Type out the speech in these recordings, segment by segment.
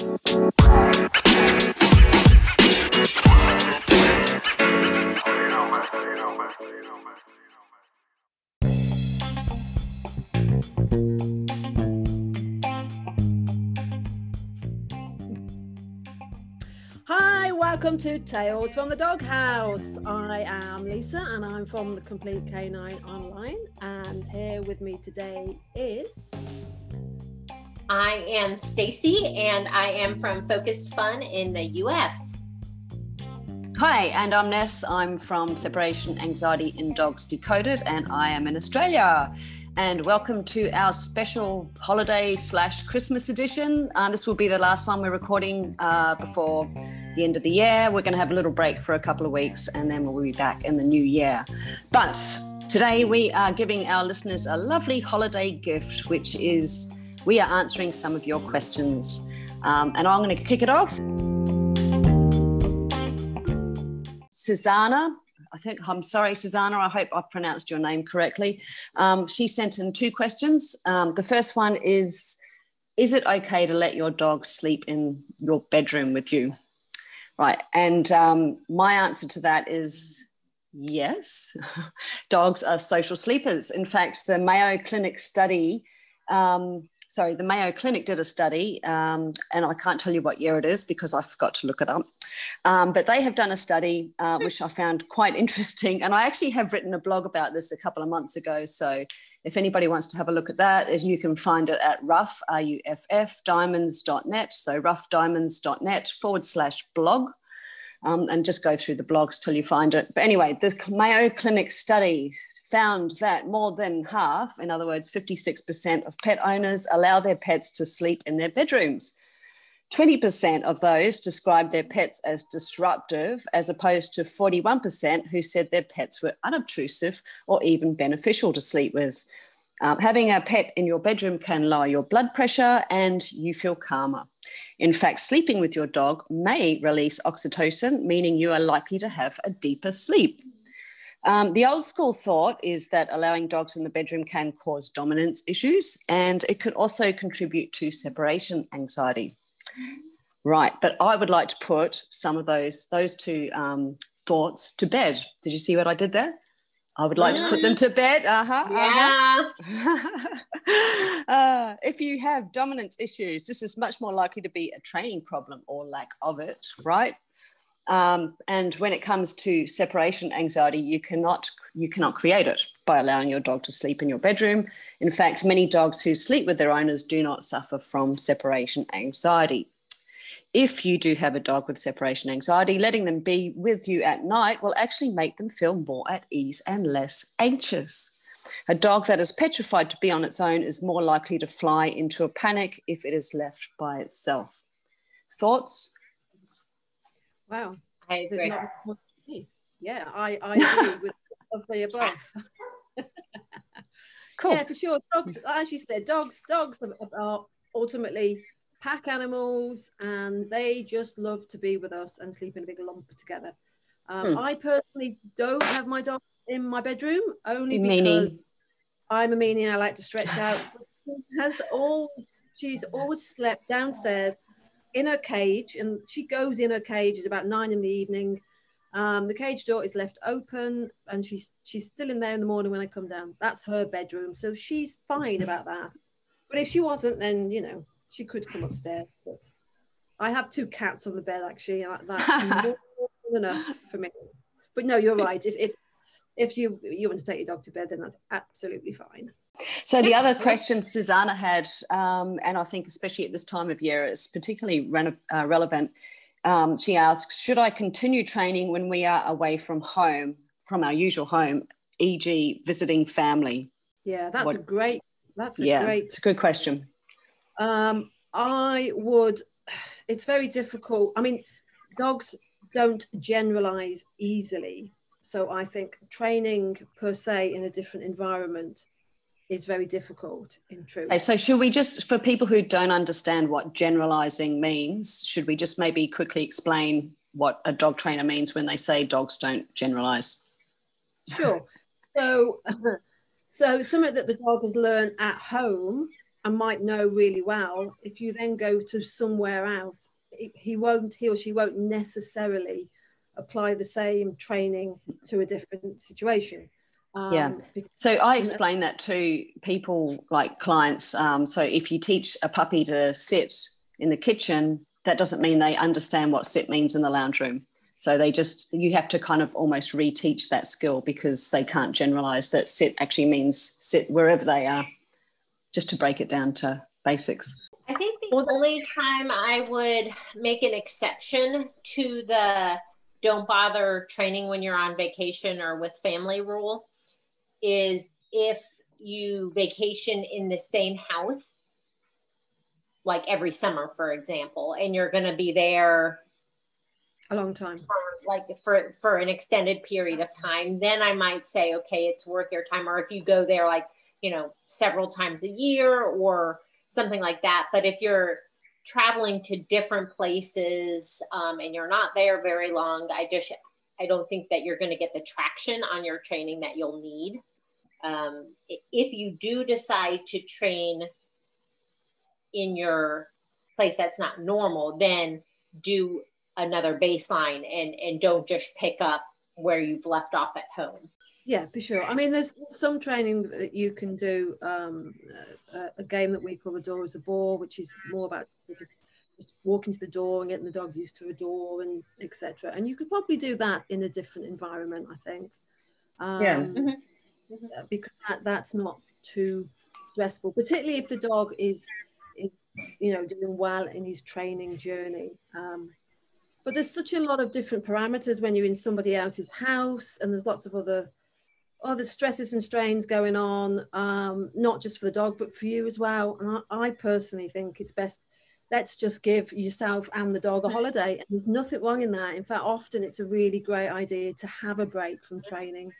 Hi, welcome to Tales from the Doghouse. I am Lisa and I'm from the Complete Canine Online. And here with me today is. I am Stacy and I am from Focused Fun in the US. Hi, and I'm Ness. I'm from Separation Anxiety in Dogs Decoded, and I am in Australia. And welcome to our special holiday slash Christmas edition. Uh, this will be the last one we're recording uh, before the end of the year. We're going to have a little break for a couple of weeks, and then we'll be back in the new year. But today we are giving our listeners a lovely holiday gift, which is we are answering some of your questions. Um, and I'm going to kick it off. Susanna, I think, I'm sorry, Susanna, I hope I've pronounced your name correctly. Um, she sent in two questions. Um, the first one is Is it okay to let your dog sleep in your bedroom with you? Right. And um, my answer to that is yes. Dogs are social sleepers. In fact, the Mayo Clinic study um, sorry, the Mayo Clinic did a study, um, and I can't tell you what year it is because I forgot to look it up. Um, but they have done a study uh, which I found quite interesting, and I actually have written a blog about this a couple of months ago. So if anybody wants to have a look at that, you can find it at rough, R-U-F-F, diamonds.net. So roughdiamonds.net forward slash blog. Um, and just go through the blogs till you find it. But anyway, the Mayo Clinic study found that more than half, in other words, 56% of pet owners allow their pets to sleep in their bedrooms. 20% of those described their pets as disruptive, as opposed to 41% who said their pets were unobtrusive or even beneficial to sleep with. Um, having a pet in your bedroom can lower your blood pressure and you feel calmer. In fact, sleeping with your dog may release oxytocin, meaning you are likely to have a deeper sleep. Um, the old school thought is that allowing dogs in the bedroom can cause dominance issues and it could also contribute to separation anxiety. Right, but I would like to put some of those those two um, thoughts to bed. Did you see what I did there? I would like to put them to bed. Uh-huh. Yeah. uh-huh. uh, if you have dominance issues, this is much more likely to be a training problem or lack of it, right? Um, and when it comes to separation anxiety, you cannot you cannot create it by allowing your dog to sleep in your bedroom. In fact, many dogs who sleep with their owners do not suffer from separation anxiety. If you do have a dog with separation anxiety, letting them be with you at night will actually make them feel more at ease and less anxious. A dog that is petrified to be on its own is more likely to fly into a panic if it is left by itself. Thoughts? Wow. I agree. not- Yeah, I, I agree with of the above. Cool. Yeah, for sure. Dogs, as you said, dogs, dogs are, are ultimately pack animals, and they just love to be with us and sleep in a big lump together. Um, Hmm. I personally don't have my dog in my bedroom only Meanie. because I'm a meanie. and I like to stretch out. She has always, she's always slept downstairs in her cage, and she goes in her cage at about nine in the evening. Um, the cage door is left open, and she's she's still in there in the morning when I come down. That's her bedroom, so she's fine about that. But if she wasn't, then you know she could come upstairs. But I have two cats on the bed actually. That's more than enough for me. But no, you're right. If if if you you want to take your dog to bed, then that's absolutely fine. So the other question Susanna had, um, and I think especially at this time of year, is particularly rele- uh, relevant. Um, she asks, should I continue training when we are away from home, from our usual home, e.g., visiting family? Yeah, that's a great. That's a yeah, great it's a good question. Um, I would. It's very difficult. I mean, dogs don't generalize easily, so I think training per se in a different environment is very difficult in truth. Okay, so should we just, for people who don't understand what generalizing means, should we just maybe quickly explain what a dog trainer means when they say dogs don't generalize? Sure. So, so something that the dog has learned at home and might know really well, if you then go to somewhere else, he won't, he or she won't necessarily apply the same training to a different situation. Um, yeah. So I explain that to people like clients. Um, so if you teach a puppy to sit in the kitchen, that doesn't mean they understand what sit means in the lounge room. So they just, you have to kind of almost reteach that skill because they can't generalize that sit actually means sit wherever they are, just to break it down to basics. I think the only time I would make an exception to the don't bother training when you're on vacation or with family rule is if you vacation in the same house, like every summer, for example, and you're going to be there a long time for, like for for an extended period of time then i might say okay it's worth your time or if you go there like you know several times a year or something like that but if you're traveling to different places um, and you're not there very long i just i don't think that you're going to get the traction on your training that you'll need um, if you do decide to train in your place that's not normal, then do another baseline and and don't just pick up where you've left off at home. Yeah, for sure. I mean, there's some training that you can do. Um, a, a, game that we call the door is a bore, which is more about sort of just walking to the door and getting the dog used to a door and etc. And you could probably do that in a different environment, I think. Um, yeah. Mm-hmm. Uh, because that, that's not too stressful, particularly if the dog is is you know doing well in his training journey. Um, but there's such a lot of different parameters when you're in somebody else's house, and there's lots of other other stresses and strains going on, um, not just for the dog but for you as well. And I, I personally think it's best let's just give yourself and the dog a holiday. And there's nothing wrong in that. In fact, often it's a really great idea to have a break from training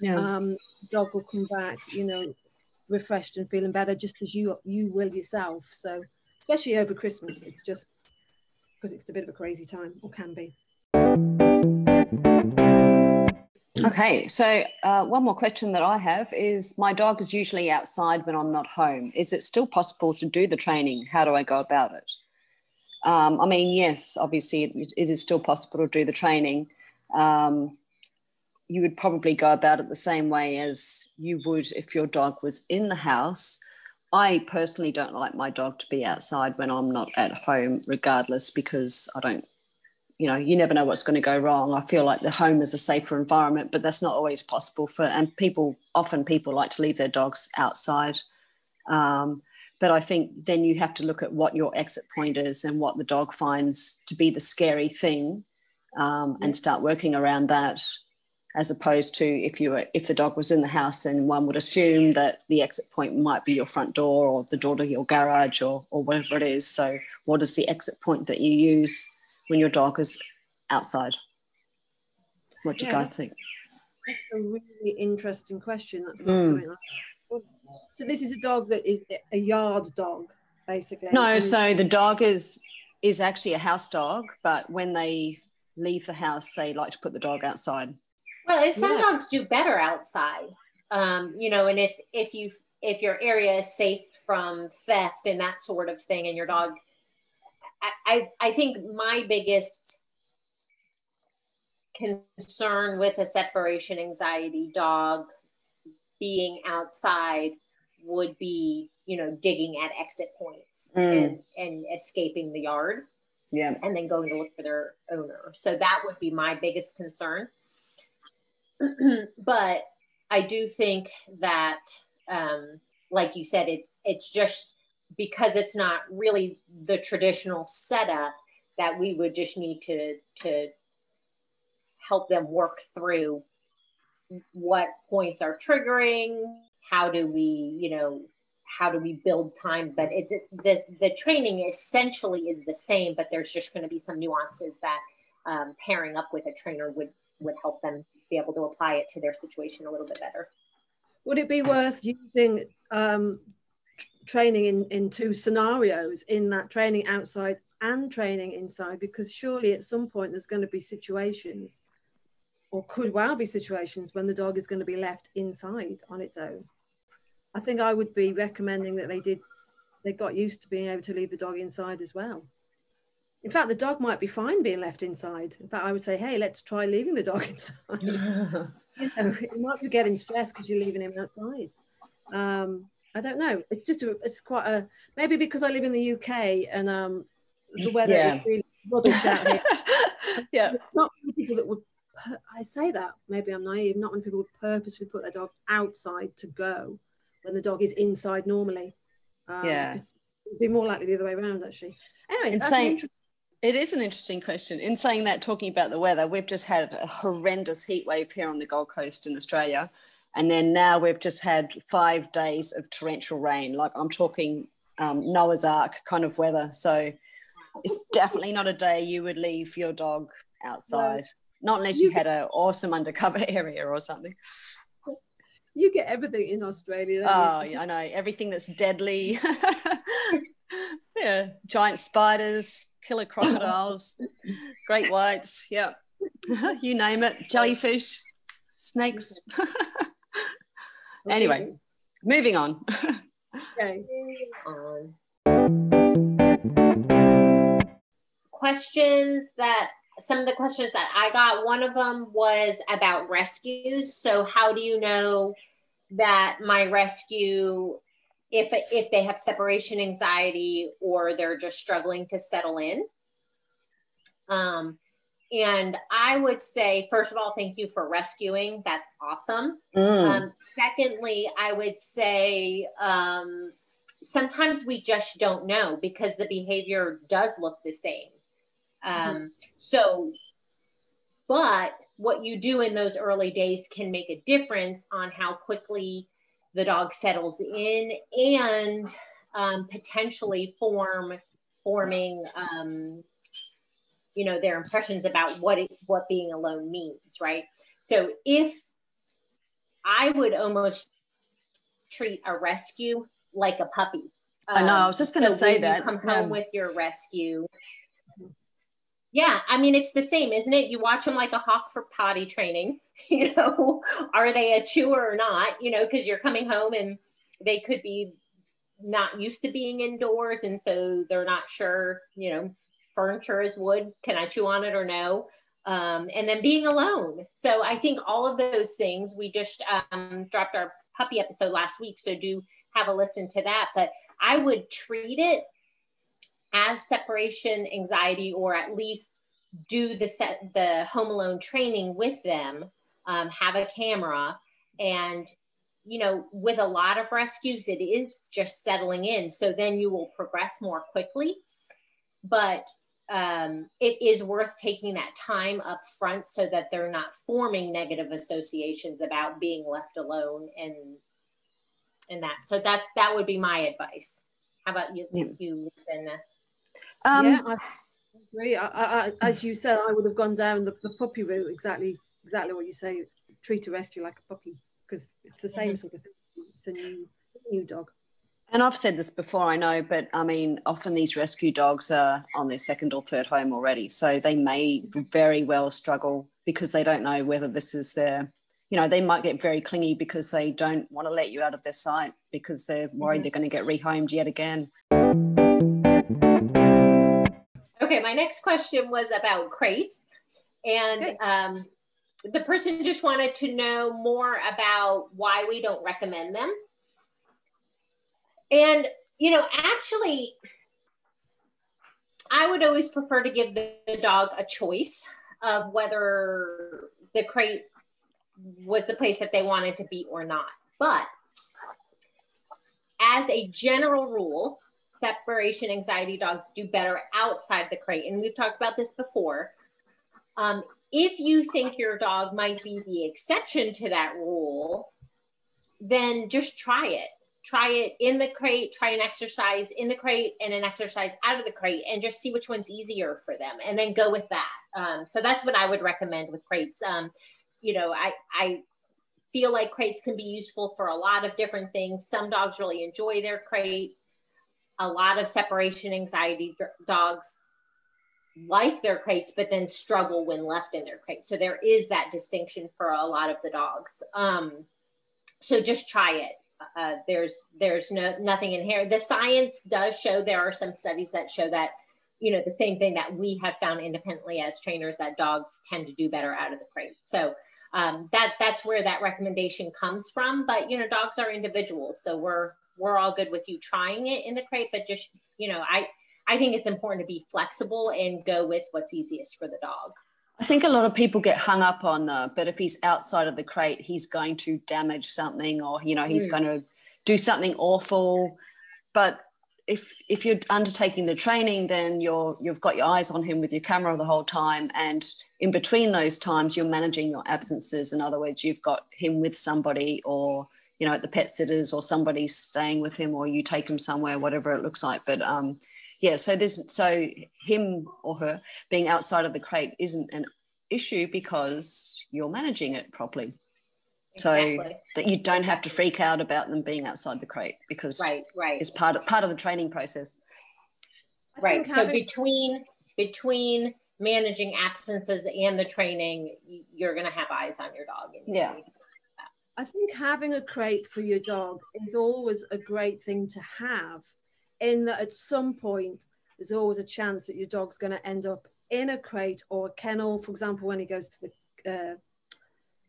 yeah. um, dog will come back, you know, refreshed and feeling better, just as you you will yourself. So, especially over Christmas, it's just because it's a bit of a crazy time, or can be. Okay, so uh, one more question that I have is my dog is usually outside when I'm not home. Is it still possible to do the training? How do I go about it? Um, I mean, yes, obviously it, it is still possible to do the training. Um, you would probably go about it the same way as you would if your dog was in the house. I personally don't like my dog to be outside when I'm not at home, regardless, because I don't, you know, you never know what's going to go wrong. I feel like the home is a safer environment, but that's not always possible for, and people, often people like to leave their dogs outside. Um, but I think then you have to look at what your exit point is and what the dog finds to be the scary thing um, and start working around that as opposed to if you were if the dog was in the house then one would assume that the exit point might be your front door or the door to your garage or, or whatever it is so what is the exit point that you use when your dog is outside what do yeah, you guys think that's a really interesting question that's not mm. something like so this is a dog that is a yard dog basically no so the dog is is actually a house dog but when they leave the house they like to put the dog outside well, and some yeah. dogs do better outside. Um, you know, and if if you if your area is safe from theft and that sort of thing, and your dog, I I, I think my biggest concern with a separation anxiety dog being outside would be you know digging at exit points mm. and and escaping the yard yeah. and then going to look for their owner. So that would be my biggest concern. But I do think that, um, like you said, it's it's just because it's not really the traditional setup that we would just need to to help them work through what points are triggering how do we you know how do we build time but it's, it's the, the training essentially is the same but there's just going to be some nuances that um, pairing up with a trainer would would help them be able to apply it to their situation a little bit better. Would it be worth using um, training in, in two scenarios in that training outside and training inside? Because surely at some point there's going to be situations or could well be situations when the dog is going to be left inside on its own. I think I would be recommending that they did they got used to being able to leave the dog inside as well. In fact, the dog might be fine being left inside. In fact, I would say, hey, let's try leaving the dog inside. you know, it might be getting stressed because you're leaving him outside. Um, I don't know. It's just a, it's quite a maybe because I live in the UK and um, the weather yeah. is really rubbish out here. yeah, not many people that would. I say that maybe I'm naive. Not many people would purposely put their dog outside to go when the dog is inside normally. Um, yeah, it'd be more likely the other way around actually. Anyway, that's saying, it is an interesting question. In saying that, talking about the weather, we've just had a horrendous heat wave here on the Gold Coast in Australia. And then now we've just had five days of torrential rain. Like I'm talking um, Noah's Ark kind of weather. So it's definitely not a day you would leave your dog outside, no. not unless you, you had an awesome undercover area or something. You get everything in Australia. Oh, yeah, I know. Everything that's deadly. yeah, giant spiders, killer crocodiles, great whites. Yeah, you name it. Jellyfish, snakes. Anyway, moving on. okay. Questions that some of the questions that I got, one of them was about rescues. So, how do you know that my rescue if if they have separation anxiety or they're just struggling to settle in. Um, and I would say, first of all, thank you for rescuing. That's awesome. Mm. Um, secondly, I would say um, sometimes we just don't know because the behavior does look the same. Um, mm-hmm. So, but what you do in those early days can make a difference on how quickly the dog settles in and um, potentially form forming um, you know their impressions about what it, what being alone means right so if i would almost treat a rescue like a puppy um, i know i was just going to so say that come home um, with your rescue yeah, I mean it's the same, isn't it? You watch them like a hawk for potty training. You know, are they a chewer or not? You know, because you're coming home and they could be not used to being indoors, and so they're not sure. You know, furniture is wood. Can I chew on it or no? Um, and then being alone. So I think all of those things. We just um, dropped our puppy episode last week, so do have a listen to that. But I would treat it as separation anxiety or at least do the set the home alone training with them um, have a camera and you know with a lot of rescues it is just settling in so then you will progress more quickly but um, it is worth taking that time up front so that they're not forming negative associations about being left alone and and that so that that would be my advice how about you yeah. you in this um, yeah, I agree. I, I, as you said, I would have gone down the, the, puppy route. Exactly, exactly what you say. Treat a rescue like a puppy because it's the same mm-hmm. sort of thing. It's a new, new dog. And I've said this before, I know, but I mean, often these rescue dogs are on their second or third home already. So they may very well struggle because they don't know whether this is their, you know, they might get very clingy because they don't want to let you out of their sight because they're worried mm-hmm. they're going to get rehomed yet again. Okay, my next question was about crates. And um, the person just wanted to know more about why we don't recommend them. And, you know, actually, I would always prefer to give the, the dog a choice of whether the crate was the place that they wanted to be or not. But as a general rule, separation anxiety dogs do better outside the crate. And we've talked about this before. Um, if you think your dog might be the exception to that rule, then just try it. Try it in the crate, try an exercise in the crate and an exercise out of the crate, and just see which one's easier for them, and then go with that. Um, so that's what I would recommend with crates. Um, you know, I, I feel like crates can be useful for a lot of different things. Some dogs really enjoy their crates a lot of separation anxiety dogs like their crates, but then struggle when left in their crates. So there is that distinction for a lot of the dogs. Um, so just try it. Uh, there's there's no nothing in here. The science does show there are some studies that show that you know the same thing that we have found independently as trainers that dogs tend to do better out of the crate. So um, that that's where that recommendation comes from. But you know dogs are individuals, so we're we're all good with you trying it in the crate. But just you know I I think it's important to be flexible and go with what's easiest for the dog. I think a lot of people get hung up on the, but if he's outside of the crate, he's going to damage something or, you know, he's mm. going to do something awful. But if if you're undertaking the training, then you're you've got your eyes on him with your camera the whole time, and in between those times, you're managing your absences. In other words, you've got him with somebody, or you know, at the pet sitters, or somebody's staying with him, or you take him somewhere, whatever it looks like. But um, yeah, so there's so him or her being outside of the crate isn't an issue because you're managing it properly. Exactly. So that you don't have to freak out about them being outside the crate because right, right. it's part of part of the training process. Right. So having- between between managing absences and the training, you're going to have eyes on your dog. yeah. I think having a crate for your dog is always a great thing to have, in that at some point there's always a chance that your dog's going to end up in a crate or a kennel. For example, when he goes to the uh,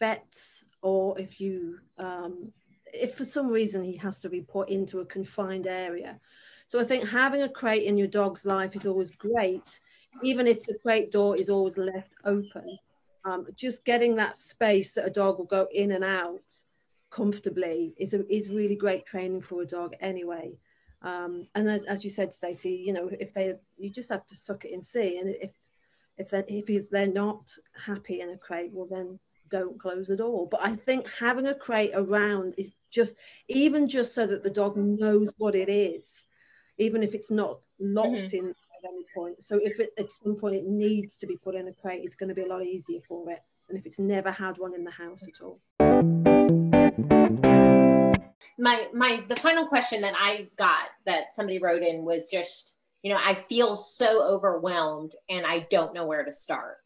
vets or if you um, if for some reason he has to be put into a confined area. So i think having a crate in your dog's life is always great even if the crate door is always left open. Um, just getting that space that a dog will go in and out comfortably is, a, is really great training for a dog anyway um, and as, as you said Stacey, you know if they you just have to suck it and see and if if, they, if he's, they're not happy in a crate well then don't close the door. But I think having a crate around is just even just so that the dog knows what it is, even if it's not locked mm-hmm. in at any point. So if it, at some point it needs to be put in a crate, it's going to be a lot easier for it than if it's never had one in the house at all. My my the final question that I got that somebody wrote in was just you know I feel so overwhelmed and I don't know where to start.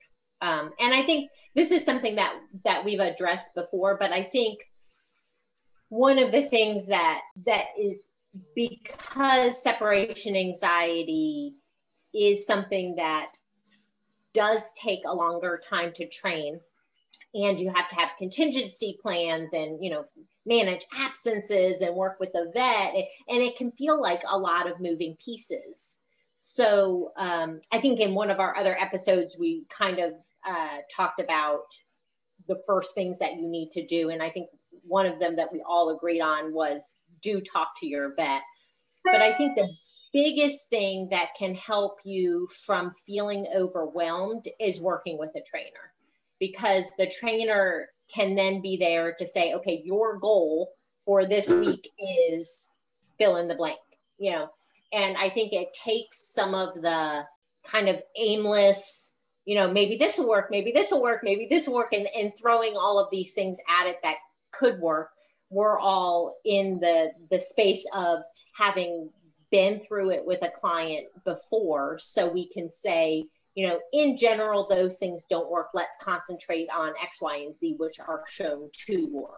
Um, and I think this is something that that we've addressed before, but I think one of the things that that is because separation anxiety is something that does take a longer time to train and you have to have contingency plans and you know manage absences and work with the vet and it can feel like a lot of moving pieces so um, i think in one of our other episodes we kind of uh, talked about the first things that you need to do. And I think one of them that we all agreed on was do talk to your vet. But I think the biggest thing that can help you from feeling overwhelmed is working with a trainer because the trainer can then be there to say, okay, your goal for this mm-hmm. week is fill in the blank, you know. And I think it takes some of the kind of aimless you know, maybe this will work, maybe this will work, maybe this will work, and, and throwing all of these things at it that could work. We're all in the the space of having been through it with a client before, so we can say, you know, in general, those things don't work. Let's concentrate on X, Y, and Z, which are shown to work.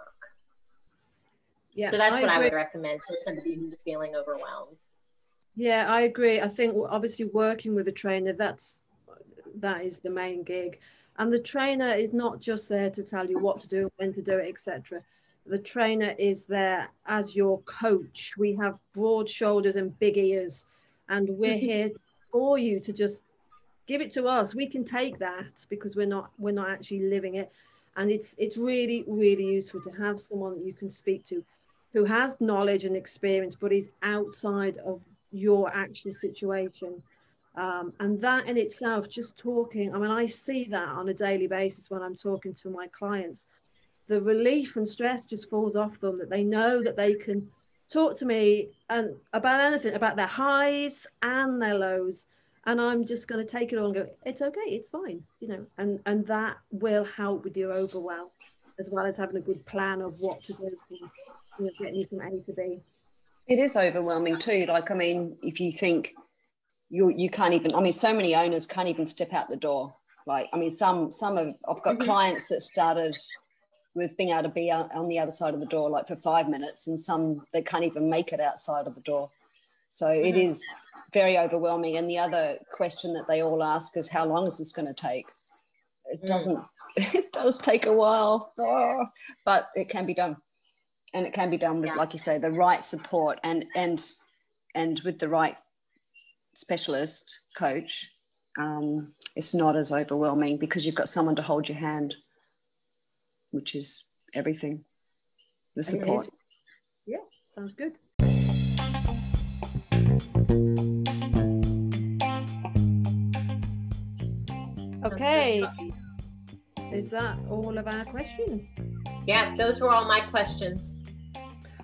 Yeah, so that's I what agree. I would recommend for somebody who's feeling overwhelmed. Yeah, I agree. I think obviously working with a trainer, that's that is the main gig. And the trainer is not just there to tell you what to do, when to do it, etc. The trainer is there as your coach. We have broad shoulders and big ears, and we're here for you to just give it to us. We can take that because we're not we're not actually living it, and it's it's really really useful to have someone that you can speak to, who has knowledge and experience, but is outside of your actual situation um, and that in itself, just talking, I mean, I see that on a daily basis when I'm talking to my clients. The relief and stress just falls off them that they know that they can talk to me and about anything, about their highs and their lows. And I'm just going to take it all and go, it's okay, it's fine, you know, and, and that will help with your overwhelm as well as having a good plan of what to do for you know, getting you from A to B. It is overwhelming too. Like, I mean, if you think, you you can't even i mean so many owners can't even step out the door like i mean some some of i've got mm-hmm. clients that started with being able to be on the other side of the door like for five minutes and some they can't even make it outside of the door so mm-hmm. it is very overwhelming and the other question that they all ask is how long is this going to take it mm. doesn't it does take a while oh, but it can be done and it can be done with yeah. like you say the right support and and and with the right specialist coach um, it's not as overwhelming because you've got someone to hold your hand which is everything. The support. Yeah, sounds good. Okay. Is that all of our questions? Yeah, those were all my questions.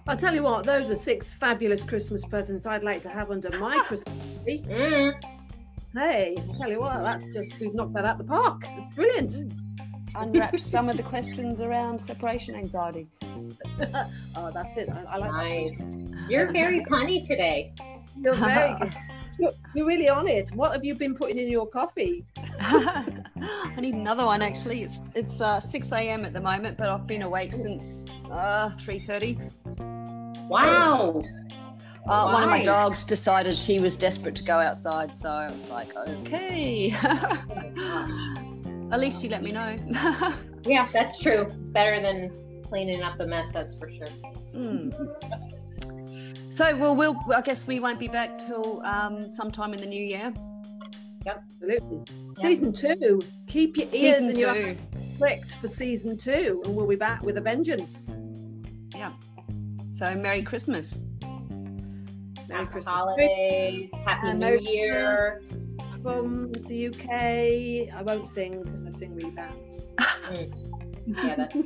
I'll tell you what, those are six fabulous Christmas presents I'd like to have under my Christmas tree. Mm. Hey, I'll tell you what, that's just, we've knocked that out of the park. It's brilliant unwrapped some of the questions around separation anxiety. oh, that's it. I, I like nice. That. You're very punny today. You're very good. You're, you're, really on it. What have you been putting in your coffee? I need another one actually. It's it's uh, 6 a.m. at the moment, but I've been awake since uh, 3:30. Wow. Uh, one of my dogs decided she was desperate to go outside, so I was like, okay. At least you let me know. yeah, that's true. Better than cleaning up the mess, that's for sure. Mm. So, well, we'll. I guess we won't be back till um, sometime in the new year. Yep, absolutely. Yep. Season two. Keep your ears season and your eyes clicked for season two, and we'll be back with a vengeance. Yeah. So, Merry Christmas. Merry Happy Christmas. Holidays. Happy New Year from the UK. I won't sing because I sing really bad. yeah, that's so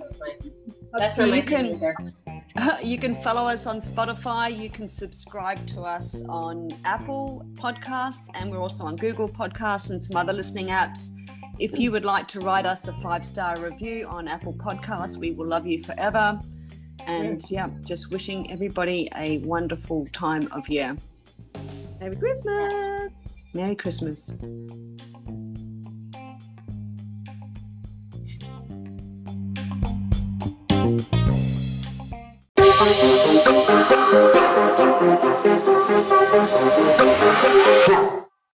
That's so you can you can follow us on Spotify. You can subscribe to us on Apple Podcasts, and we're also on Google Podcasts and some other listening apps. If you would like to write us a five star review on Apple Podcasts, we will love you forever. And yeah, just wishing everybody a wonderful time of year. Merry Christmas. Merry Christmas.